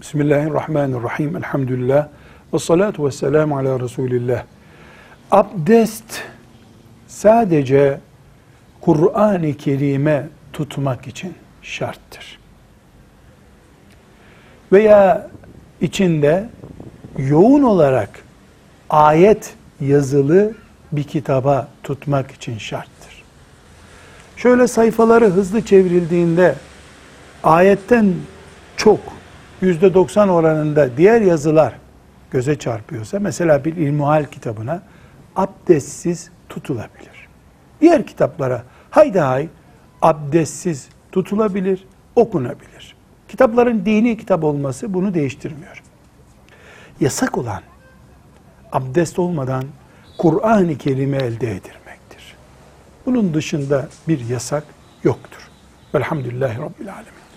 Bismillahirrahmanirrahim. Elhamdülillah. Ve salatu ve selamu ala Resulillah. Abdest sadece Kur'an-ı Kerim'e tutmak için şarttır. Veya içinde yoğun olarak ayet yazılı bir kitaba tutmak için şarttır. Şöyle sayfaları hızlı çevrildiğinde ayetten çok 90 oranında diğer yazılar göze çarpıyorsa mesela bir ilmuhal kitabına abdestsiz tutulabilir. Diğer kitaplara haydi hay abdestsiz tutulabilir, okunabilir. Kitapların dini kitap olması bunu değiştirmiyor. Yasak olan abdest olmadan Kur'an-ı Kerim'i elde edilmektir. Bunun dışında bir yasak yoktur. Velhamdülillahi Rabbil Alemin.